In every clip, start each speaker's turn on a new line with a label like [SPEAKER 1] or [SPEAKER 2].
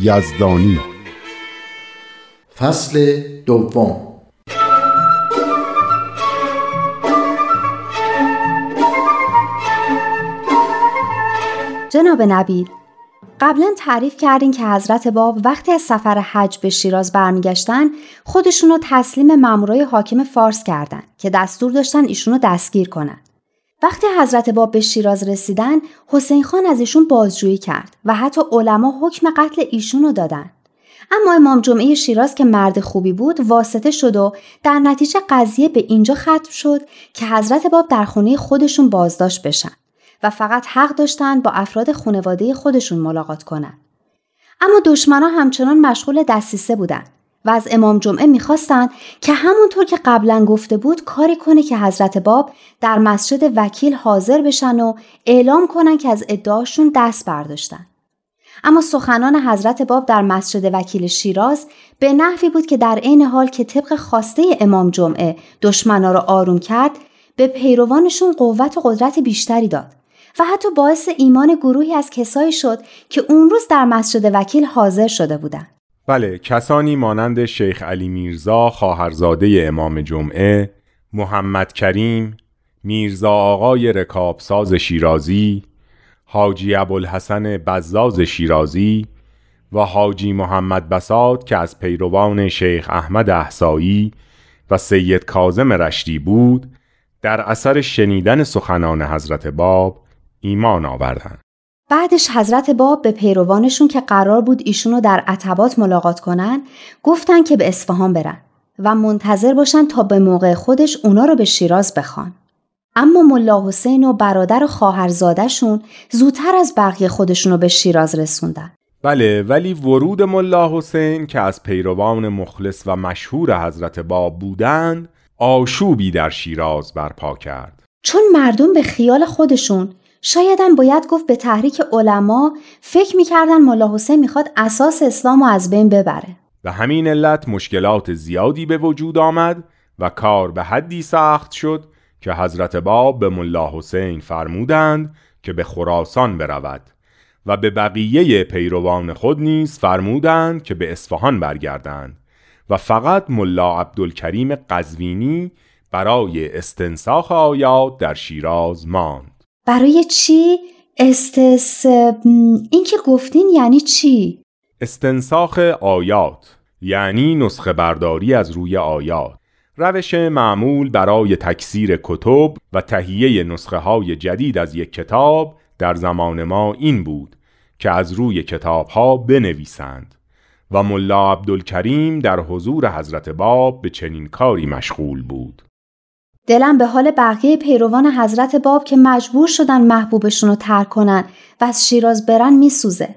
[SPEAKER 1] یزدانی
[SPEAKER 2] فصل دوم
[SPEAKER 3] جناب نبیل قبلا تعریف کردین که حضرت باب وقتی از سفر حج به شیراز برمیگشتن خودشون رو تسلیم مامورای حاکم فارس کردن که دستور داشتن ایشون رو دستگیر کنن. وقتی حضرت باب به شیراز رسیدن حسین خان از ایشون بازجویی کرد و حتی علما حکم قتل ایشون رو دادن. اما امام جمعه شیراز که مرد خوبی بود واسطه شد و در نتیجه قضیه به اینجا ختم شد که حضرت باب در خونه خودشون بازداشت بشن و فقط حق داشتن با افراد خانواده خودشون ملاقات کنند. اما دشمنا همچنان مشغول دستیسه بودند و از امام جمعه می‌خواستند که همونطور که قبلا گفته بود کاری کنه که حضرت باب در مسجد وکیل حاضر بشن و اعلام کنن که از ادعاشون دست برداشتن. اما سخنان حضرت باب در مسجد وکیل شیراز به نحوی بود که در عین حال که طبق خواسته امام جمعه دشمنا را آروم کرد به پیروانشون قوت و قدرت بیشتری داد و حتی باعث ایمان گروهی از کسایی شد که اون روز در مسجد وکیل حاضر شده بودند.
[SPEAKER 4] بله کسانی مانند شیخ علی میرزا خواهرزاده امام جمعه محمد کریم میرزا آقای رکابساز شیرازی حاجی ابوالحسن بزاز شیرازی و حاجی محمد بساد که از پیروان شیخ احمد احسایی و سید کازم رشدی بود در اثر شنیدن سخنان حضرت باب ایمان آوردند.
[SPEAKER 3] بعدش حضرت باب به پیروانشون که قرار بود ایشونو در عتبات ملاقات کنن گفتن که به اصفهان برن و منتظر باشن تا به موقع خودش اونا رو به شیراز بخوان. اما ملا حسین و برادر و خواهرزادهشون زودتر از بقیه خودشونو به شیراز رسوندن.
[SPEAKER 4] بله ولی ورود ملا حسین که از پیروان مخلص و مشهور حضرت باب بودند آشوبی در شیراز برپا کرد.
[SPEAKER 3] چون مردم به خیال خودشون شایدم باید گفت به تحریک علما فکر می‌کردن ملا حسین می‌خواد اساس اسلام رو از بین ببره.
[SPEAKER 4] به همین علت مشکلات زیادی به وجود آمد و کار به حدی سخت شد که حضرت باب به ملا حسین فرمودند که به خراسان برود و به بقیه پیروان خود نیز فرمودند که به اصفهان برگردند و فقط ملا عبدالکریم قزوینی برای استنساخ آیات در شیراز ماند.
[SPEAKER 3] برای چی؟ استس... این که گفتین یعنی چی؟
[SPEAKER 4] استنساخ آیات یعنی نسخه برداری از روی آیات روش معمول برای تکثیر کتب و تهیه نسخه های جدید از یک کتاب در زمان ما این بود که از روی کتاب ها بنویسند و ملا عبدالکریم در حضور حضرت باب به چنین کاری مشغول بود
[SPEAKER 3] دلم به حال بقیه پیروان حضرت باب که مجبور شدن محبوبشون رو ترک کنن و از شیراز برن میسوزه.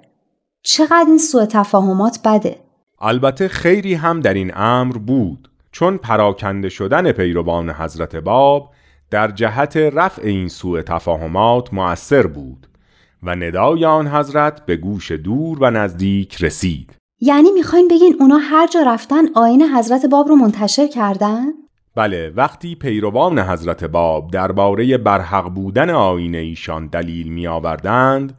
[SPEAKER 3] چقدر این سوء تفاهمات بده.
[SPEAKER 4] البته خیری هم در این امر بود چون پراکنده شدن پیروان حضرت باب در جهت رفع این سوء تفاهمات مؤثر بود و ندای آن حضرت به گوش دور و نزدیک رسید.
[SPEAKER 3] یعنی می‌خواین بگین اونا هر جا رفتن آین حضرت باب رو منتشر کردن؟
[SPEAKER 4] بله وقتی پیروان حضرت باب درباره برحق بودن آین ایشان دلیل می آوردند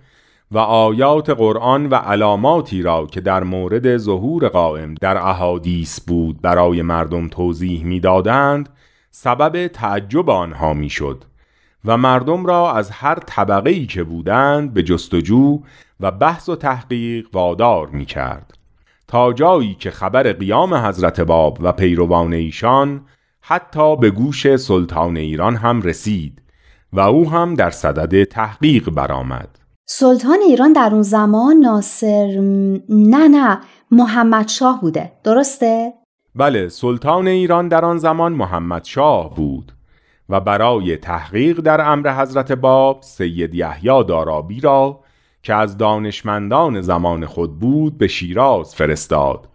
[SPEAKER 4] و آیات قرآن و علاماتی را که در مورد ظهور قائم در احادیث بود برای مردم توضیح می‌دادند سبب تعجب آنها می‌شد و مردم را از هر طبقه ای که بودند به جستجو و بحث و تحقیق وادار می کرد تا جایی که خبر قیام حضرت باب و پیروان ایشان حتی به گوش سلطان ایران هم رسید و او هم در صدد تحقیق برآمد.
[SPEAKER 3] سلطان ایران در اون زمان ناصر نه نه محمد شاه بوده درسته؟
[SPEAKER 4] بله سلطان ایران در آن زمان محمد شاه بود و برای تحقیق در امر حضرت باب سید یحیی دارابی را که از دانشمندان زمان خود بود به شیراز فرستاد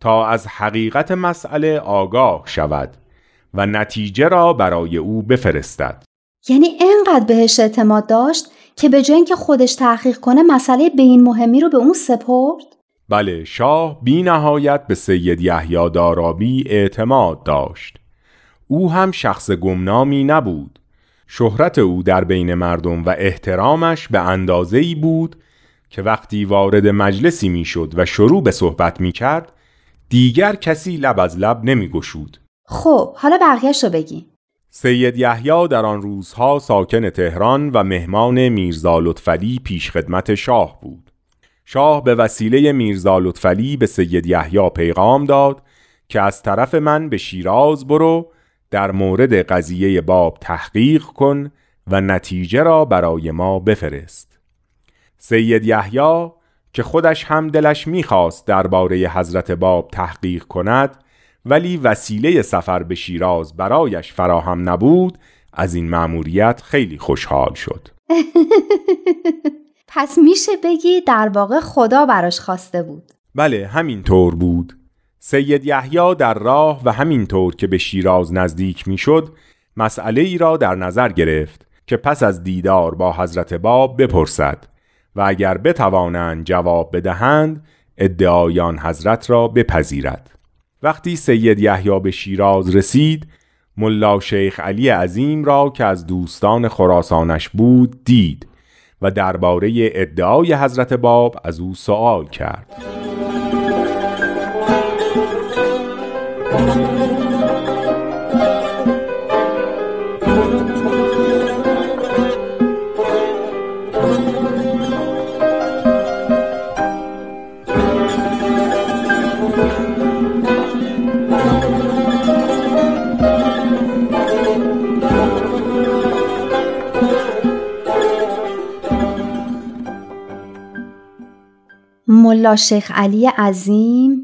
[SPEAKER 4] تا از حقیقت مسئله آگاه شود و نتیجه را برای او بفرستد.
[SPEAKER 3] یعنی انقدر بهش اعتماد داشت که به جای اینکه خودش تحقیق کنه مسئله به این مهمی رو به اون سپرد؟
[SPEAKER 4] بله شاه بی نهایت به سید یحیی دارابی اعتماد داشت. او هم شخص گمنامی نبود. شهرت او در بین مردم و احترامش به اندازه ای بود که وقتی وارد مجلسی می‌شد و شروع به صحبت می کرد دیگر کسی لب از لب نمی گشود.
[SPEAKER 3] خب حالا بقیهش رو بگی
[SPEAKER 4] سید یحیی در آن روزها ساکن تهران و مهمان میرزا لطفعلی پیش خدمت شاه بود. شاه به وسیله میرزا لطفعلی به سید یحیی پیغام داد که از طرف من به شیراز برو در مورد قضیه باب تحقیق کن و نتیجه را برای ما بفرست. سید یحیی که خودش هم دلش می‌خواست درباره حضرت باب تحقیق کند ولی وسیله سفر به شیراز برایش فراهم نبود از این مأموریت خیلی خوشحال شد.
[SPEAKER 3] پس میشه بگی در واقع خدا براش خواسته بود.
[SPEAKER 4] بله همین طور بود. سید یحیی در راه و همینطور که به شیراز نزدیک می‌شد مسئله ای را در نظر گرفت که پس از دیدار با حضرت باب بپرسد و اگر بتوانند جواب بدهند ادعایان حضرت را بپذیرد. وقتی سید یحیی به شیراز رسید ملا شیخ علی عظیم را که از دوستان خراسانش بود دید و درباره ادعای حضرت باب از او سوال کرد.
[SPEAKER 3] ملا شیخ علی عظیم.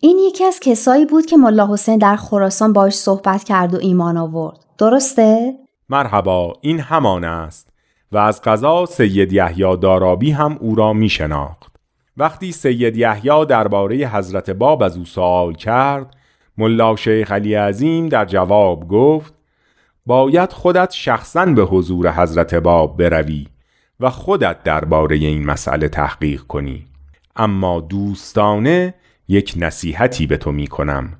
[SPEAKER 3] این یکی از کسایی بود که ملا حسین در خراسان باش صحبت کرد و ایمان آورد. درسته؟
[SPEAKER 4] مرحبا این همان است و از قضا سید یحیی دارابی هم او را می شناخت وقتی سید یحیی درباره حضرت باب از او سوال کرد ملا شیخ علی عظیم در جواب گفت باید خودت شخصا به حضور حضرت باب بروی و خودت درباره این مسئله تحقیق کنی. اما دوستانه یک نصیحتی به تو می کنم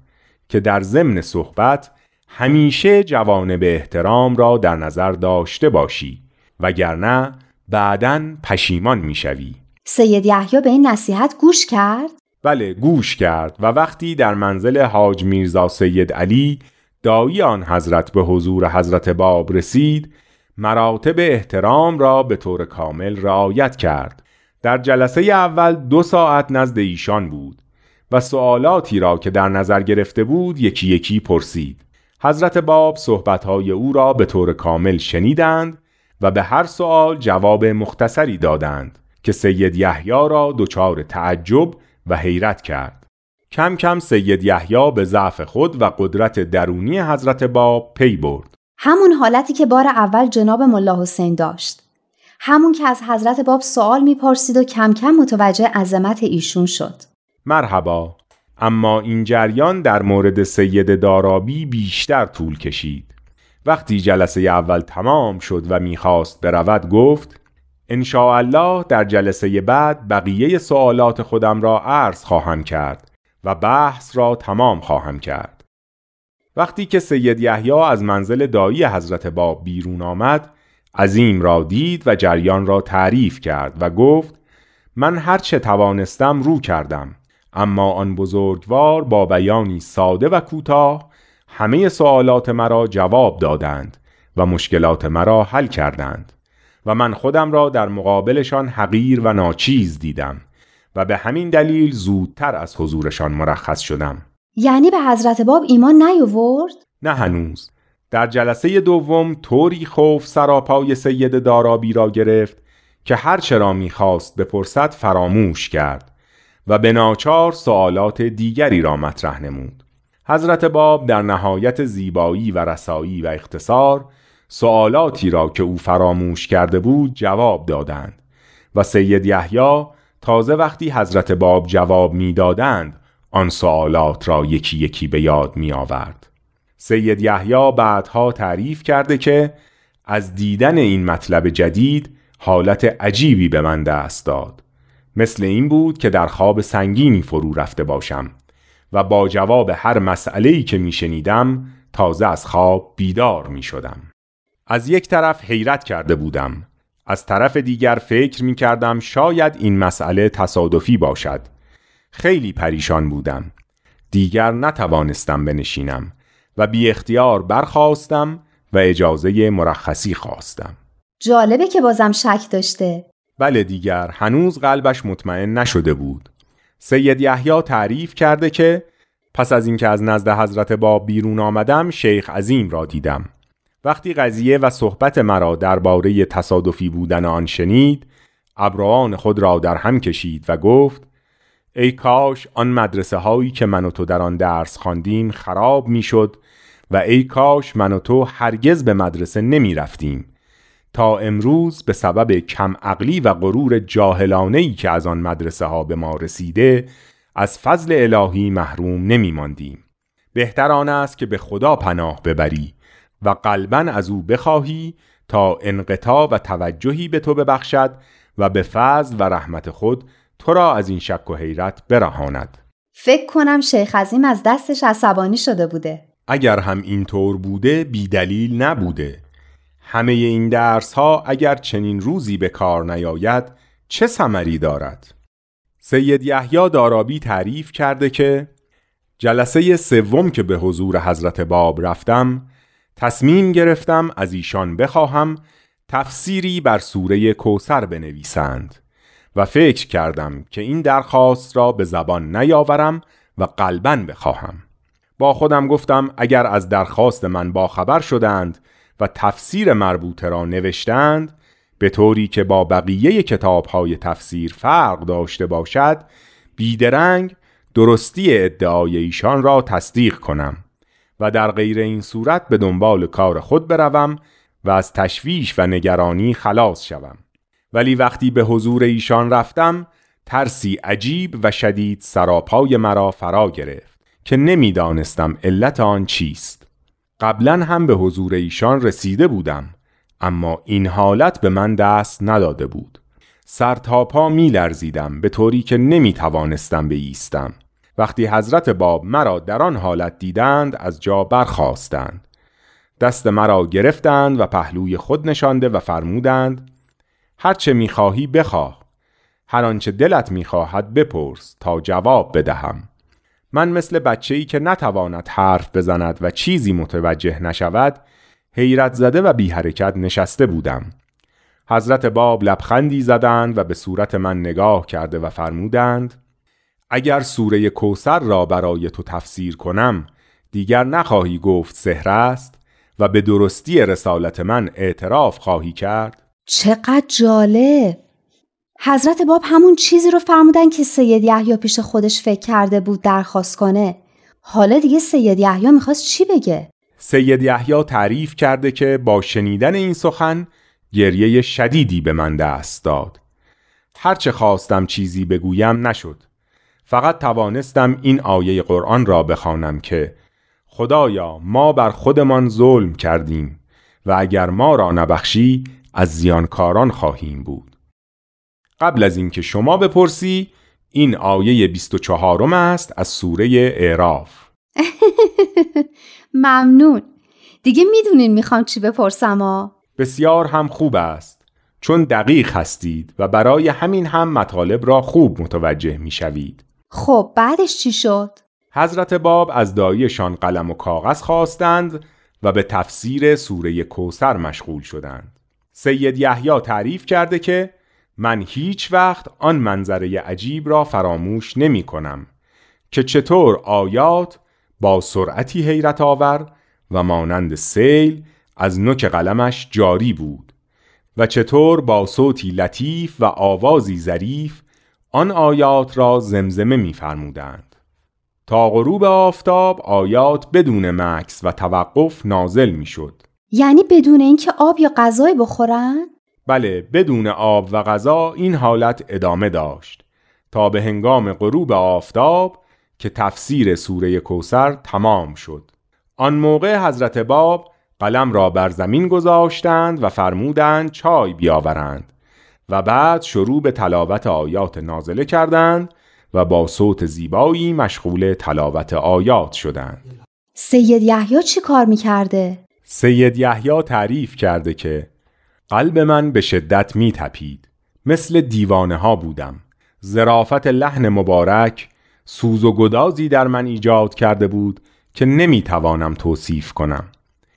[SPEAKER 4] که در ضمن صحبت همیشه جوانب احترام را در نظر داشته باشی وگرنه بعدا پشیمان می‌شوی.
[SPEAKER 3] سید یحیی به این نصیحت گوش کرد؟
[SPEAKER 4] بله گوش کرد و وقتی در منزل حاج میرزا سید علی دایی آن حضرت به حضور حضرت باب رسید مراتب احترام را به طور کامل رعایت کرد در جلسه اول دو ساعت نزد ایشان بود و سوالاتی را که در نظر گرفته بود یکی یکی پرسید. حضرت باب صحبتهای او را به طور کامل شنیدند و به هر سوال جواب مختصری دادند که سید یحیی را دچار تعجب و حیرت کرد. کم کم سید یحیی به ضعف خود و قدرت درونی حضرت باب پی برد.
[SPEAKER 3] همون حالتی که بار اول جناب ملا حسین داشت. همون که از حضرت باب سوال می‌پرسید و کم کم متوجه عظمت ایشون شد.
[SPEAKER 4] مرحبا. اما این جریان در مورد سید دارابی بیشتر طول کشید. وقتی جلسه اول تمام شد و می‌خواست برود گفت الله در جلسه بعد بقیه سوالات خودم را عرض خواهم کرد و بحث را تمام خواهم کرد. وقتی که سید یحیی از منزل دایی حضرت باب بیرون آمد عظیم را دید و جریان را تعریف کرد و گفت من هر چه توانستم رو کردم اما آن بزرگوار با بیانی ساده و کوتاه همه سوالات مرا جواب دادند و مشکلات مرا حل کردند و من خودم را در مقابلشان حقیر و ناچیز دیدم و به همین دلیل زودتر از حضورشان مرخص شدم
[SPEAKER 3] یعنی به حضرت باب ایمان نیاورد؟
[SPEAKER 4] نه هنوز در جلسه دوم طوری خوف سراپای سید دارابی را گرفت که هر چرا می‌خواست بپرسد فراموش کرد و به ناچار سوالات دیگری را مطرح نمود حضرت باب در نهایت زیبایی و رسایی و اختصار سوالاتی را که او فراموش کرده بود جواب دادند و سید یحیی تازه وقتی حضرت باب جواب می‌دادند آن سوالات را یکی یکی به یاد می آورد. سید یحیی بعدها تعریف کرده که از دیدن این مطلب جدید حالت عجیبی به من دست داد. مثل این بود که در خواب سنگینی فرو رفته باشم و با جواب هر مسئله‌ای که می شنیدم تازه از خواب بیدار می شدم. از یک طرف حیرت کرده بودم از طرف دیگر فکر می کردم شاید این مسئله تصادفی باشد خیلی پریشان بودم دیگر نتوانستم بنشینم و بی اختیار برخواستم و اجازه مرخصی خواستم.
[SPEAKER 3] جالبه که بازم شک داشته.
[SPEAKER 4] بله دیگر هنوز قلبش مطمئن نشده بود. سید یحیی تعریف کرده که پس از اینکه از نزد حضرت باب بیرون آمدم شیخ عظیم را دیدم. وقتی قضیه و صحبت مرا درباره تصادفی بودن آن شنید ابروان خود را در هم کشید و گفت ای کاش آن مدرسه هایی که من و تو در آن درس خواندیم خراب می‌شد و ای کاش من و تو هرگز به مدرسه نمی رفتیم تا امروز به سبب کم عقلی و غرور جاهلانه ای که از آن مدرسه ها به ما رسیده از فضل الهی محروم نمی ماندیم. بهتر آن است که به خدا پناه ببری و قلبا از او بخواهی تا انقطاع و توجهی به تو ببخشد و به فضل و رحمت خود تو را از این شک و حیرت برهاند.
[SPEAKER 3] فکر کنم شیخ عظیم از دستش عصبانی شده بوده.
[SPEAKER 4] اگر هم اینطور بوده بیدلیل نبوده. همه این درس ها اگر چنین روزی به کار نیاید چه ثمری دارد؟ سید یحیی دارابی تعریف کرده که جلسه سوم که به حضور حضرت باب رفتم تصمیم گرفتم از ایشان بخواهم تفسیری بر سوره کوسر بنویسند. و فکر کردم که این درخواست را به زبان نیاورم و قلبا بخواهم. با خودم گفتم اگر از درخواست من باخبر شدند و تفسیر مربوطه را نوشتند به طوری که با بقیه کتاب های تفسیر فرق داشته باشد بیدرنگ درستی ادعای ایشان را تصدیق کنم و در غیر این صورت به دنبال کار خود بروم و از تشویش و نگرانی خلاص شوم. ولی وقتی به حضور ایشان رفتم ترسی عجیب و شدید سراپای مرا فرا گرفت که نمی‌دانستم علت آن چیست. قبلا هم به حضور ایشان رسیده بودم اما این حالت به من دست نداده بود. سر تا پا می لرزیدم به طوری که نمی توانستم ایستم وقتی حضرت باب مرا در آن حالت دیدند از جا برخواستند دست مرا گرفتند و پهلوی خود نشانده و فرمودند هرچه می‌خواهی بخواه. هر آنچه دلت می‌خواهد بپرس تا جواب بدهم. من مثل بچه ای که نتواند حرف بزند و چیزی متوجه نشود حیرت زده و بی حرکت نشسته بودم. حضرت باب لبخندی زدند و به صورت من نگاه کرده و فرمودند اگر سوره کوسر را برای تو تفسیر کنم دیگر نخواهی گفت سحر است و به درستی رسالت من اعتراف خواهی کرد؟
[SPEAKER 3] چقدر جالب. حضرت باب همون چیزی رو فرمودن که سید یحیی پیش خودش فکر کرده بود درخواست کنه. حالا دیگه سید یحیی می‌خواست چی بگه؟
[SPEAKER 4] سید یحیی تعریف کرده که با شنیدن این سخن گریه شدیدی به من دست داد. هرچه خواستم چیزی بگویم نشد. فقط توانستم این آیه قرآن را بخوانم که خدایا ما بر خودمان ظلم کردیم و اگر ما را نبخشی از زیانکاران خواهیم بود. قبل از اینکه شما بپرسی این آیه 24 است از سوره اعراف.
[SPEAKER 3] ممنون. دیگه می‌دونین می‌خوام چی بپرسم ها؟
[SPEAKER 4] بسیار هم خوب است. چون دقیق هستید و برای همین هم مطالب را خوب متوجه می‌شوید.
[SPEAKER 3] خب بعدش چی شد؟
[SPEAKER 4] حضرت باب از داییشان قلم و کاغذ خواستند و به تفسیر سوره کوسر مشغول شدند. سید یحیی تعریف کرده که من هیچ وقت آن منظره عجیب را فراموش نمی کنم که چطور آیات با سرعتی حیرت آور و مانند سیل از نوک قلمش جاری بود و چطور با صوتی لطیف و آوازی ظریف آن آیات را زمزمه می‌فرمودند تا غروب آفتاب آیات بدون مکس و توقف نازل می‌شد.
[SPEAKER 3] یعنی بدون اینکه آب یا غذای بخورن؟
[SPEAKER 4] بله بدون آب و غذا این حالت ادامه داشت تا به هنگام غروب آفتاب که تفسیر سوره کوسر تمام شد آن موقع حضرت باب قلم را بر زمین گذاشتند و فرمودند چای بیاورند و بعد شروع به تلاوت آیات نازله کردند و با صوت زیبایی مشغول تلاوت آیات شدند
[SPEAKER 3] سید یحیی چی کار می‌کرده؟
[SPEAKER 4] سید یحیی تعریف کرده که قلب من به شدت می تپید. مثل دیوانه ها بودم. زرافت لحن مبارک سوز و گدازی در من ایجاد کرده بود که نمی توانم توصیف کنم.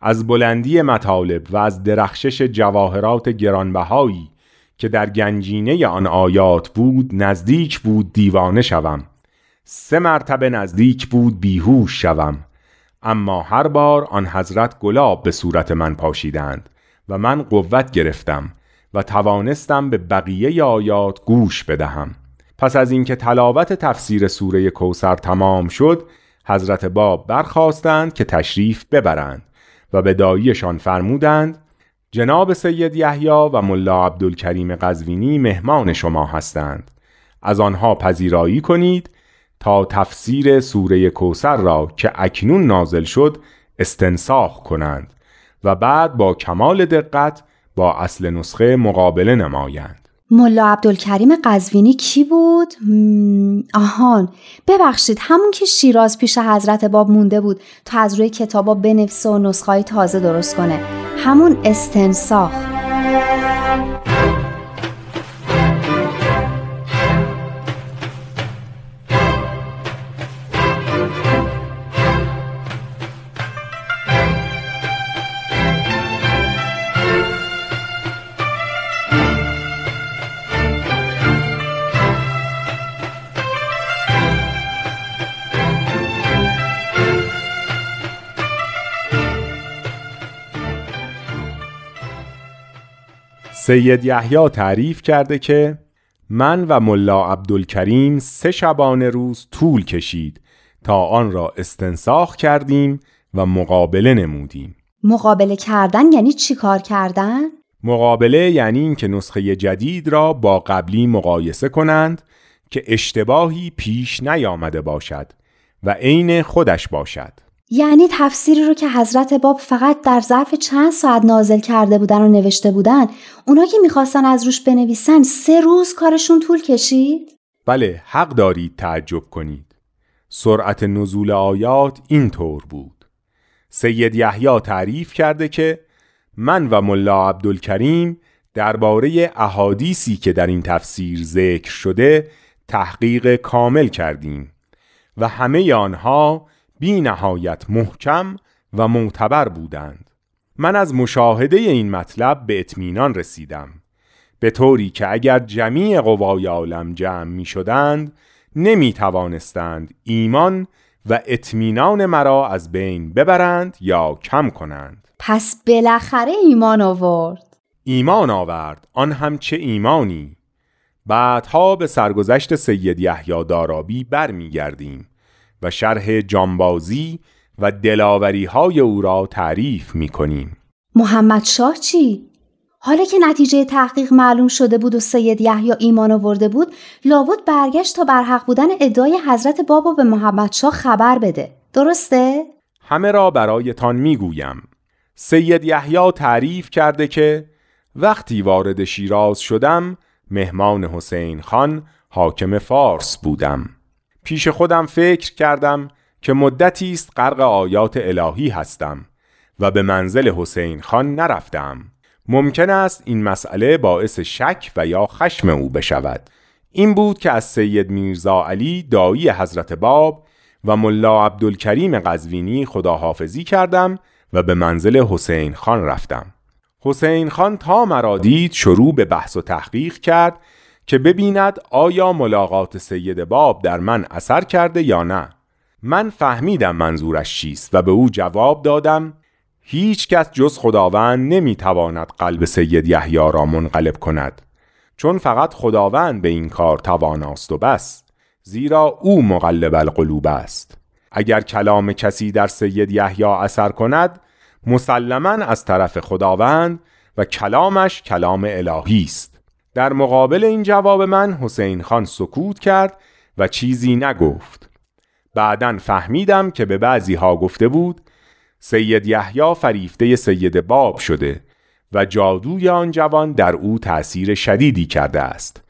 [SPEAKER 4] از بلندی مطالب و از درخشش جواهرات گرانبهایی که در گنجینه آن آیات بود نزدیک بود دیوانه شوم. سه مرتبه نزدیک بود بیهوش شوم. اما هر بار آن حضرت گلاب به صورت من پاشیدند و من قوت گرفتم و توانستم به بقیه آیات گوش بدهم. پس از اینکه تلاوت تفسیر سوره کوسر تمام شد حضرت باب برخواستند که تشریف ببرند و به داییشان فرمودند جناب سید یحیی و ملا عبدالکریم قزوینی مهمان شما هستند. از آنها پذیرایی کنید تا تفسیر سوره کوسر را که اکنون نازل شد استنساخ کنند و بعد با کمال دقت با اصل نسخه مقابله نمایند.
[SPEAKER 3] ملا عبدالکریم قزوینی کی بود؟ آهان ببخشید همون که شیراز پیش حضرت باب مونده بود تا از روی کتابا بنویسه و نسخه تازه درست کنه. همون استنساخ.
[SPEAKER 4] سید یحیی تعریف کرده که من و ملا عبدالکریم سه شبانه روز طول کشید تا آن را استنساخ کردیم و مقابله نمودیم
[SPEAKER 3] مقابله کردن یعنی چی کار کردن؟
[SPEAKER 4] مقابله یعنی اینکه نسخه جدید را با قبلی مقایسه کنند که اشتباهی پیش نیامده باشد و عین خودش باشد
[SPEAKER 3] یعنی تفسیری رو که حضرت باب فقط در ظرف چند ساعت نازل کرده بودن و نوشته بودن اونا که می‌خواستن از روش بنویسن سه روز کارشون طول کشید؟
[SPEAKER 4] بله حق دارید تعجب کنید سرعت نزول آیات اینطور بود سید یحیی تعریف کرده که من و ملا عبدالکریم درباره احادیثی که در این تفسیر ذکر شده تحقیق کامل کردیم و همه آنها بی نهایت محکم و معتبر بودند. من از مشاهده این مطلب به اطمینان رسیدم. به طوری که اگر جمیع قوای عالم جمع می شدند نمی توانستند ایمان و اطمینان مرا از بین ببرند یا کم کنند.
[SPEAKER 3] پس بالاخره ایمان آورد.
[SPEAKER 4] ایمان آورد. آن هم چه ایمانی. بعدها به سرگذشت سید یحیی دارابی برمیگردیم. و شرح جانبازی و دلاوری های او را تعریف می کنیم.
[SPEAKER 3] محمد شاه چی؟ حالا که نتیجه تحقیق معلوم شده بود و سید یحیی ایمان آورده بود لابد برگشت تا بر حق بودن ادعای حضرت بابا به محمد شاه خبر بده درسته؟
[SPEAKER 4] همه را برایتان می‌گویم سید یحیی تعریف کرده که وقتی وارد شیراز شدم مهمان حسین خان حاکم فارس بودم پیش خودم فکر کردم که مدتی است غرق آیات الهی هستم و به منزل حسین خان نرفتم. ممکن است این مسئله باعث شک و یا خشم او بشود. این بود که از سید میرزا علی دایی حضرت باب و ملا عبدالکریم قزوینی خداحافظی کردم و به منزل حسین خان رفتم. حسین خان تا مرا دید شروع به بحث و تحقیق کرد که ببیند آیا ملاقات سید باب در من اثر کرده یا نه. من فهمیدم منظورش چیست و به او جواب دادم هیچ کس جز خداوند نمی‌تواند قلب سید یحیی را منقلب کند چون فقط خداوند به این کار تواناست و بس زیرا او مقلب القلوب است. اگر کلام کسی در سید یحیی اثر کند مسلما از طرف خداوند و کلامش کلام الهی است. در مقابل این جواب من حسین خان سکوت کرد و چیزی نگفت. بعدا فهمیدم که به بعضی ها گفته بود سید یحیی فریفته سید باب شده و جادوی آن جوان در او تأثیر شدیدی کرده است.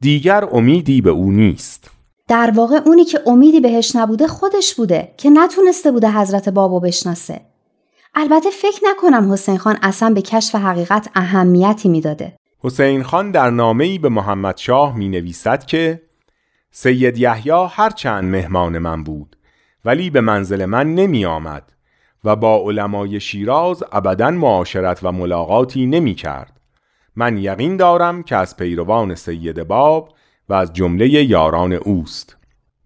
[SPEAKER 4] دیگر امیدی به او نیست.
[SPEAKER 3] در واقع اونی که امیدی بهش نبوده خودش بوده که نتونسته بوده حضرت بابو بشناسه. البته فکر نکنم حسین خان اصلا به کشف حقیقت اهمیتی می‌داده.
[SPEAKER 4] حسین خان در نامه‌ای به محمد شاه می نویسد که سید یحیی هرچند مهمان من بود ولی به منزل من نمی آمد و با علمای شیراز ابدا معاشرت و ملاقاتی نمی کرد. من یقین دارم که از پیروان سید باب و از جمله یاران اوست.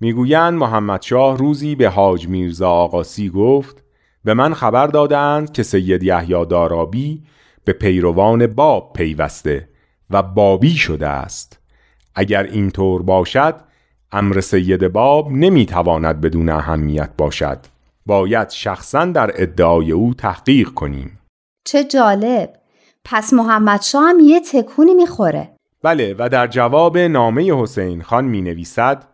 [SPEAKER 4] می‌گویند محمد شاه روزی به حاج میرزا آقاسی گفت به من خبر دادند که سید یحیی دارابی به پیروان باب پیوسته و بابی شده است. اگر اینطور باشد امر سید باب نمی‌تواند بدون اهمیت باشد. باید شخصا در ادعای او تحقیق کنیم
[SPEAKER 3] چه جالب پس محمد شاه هم یه تکونی می‌خوره
[SPEAKER 4] بله و در جواب نامه حسین خان می نویسد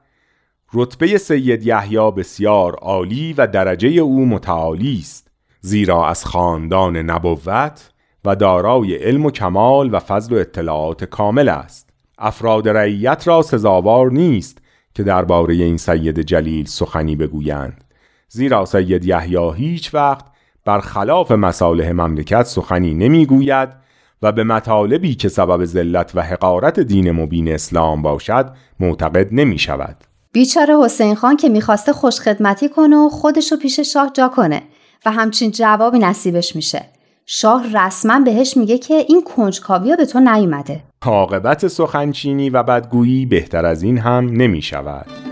[SPEAKER 4] رتبه سید یحیی بسیار عالی و درجه او متعالی است زیرا از خاندان نبوت و دارای علم و کمال و فضل و اطلاعات کامل است افراد رعیت را سزاوار نیست که درباره این سید جلیل سخنی بگویند زیرا سید یحیی هیچ وقت برخلاف مصالح مملکت سخنی نمی‌گوید و به مطالبی که سبب ذلت و حقارت دین مبین اسلام باشد معتقد نمی شود.
[SPEAKER 3] بیچاره حسین خان که می‌خواسته خوشخدمتی کنه و خودشو پیش شاه جا کنه و همچین جوابی نصیبش میشه. شاه رسما بهش میگه که این کنجکاوی به تو نیومده.
[SPEAKER 4] عاقبت سخنچینی و بدگویی بهتر از این هم نمی شود.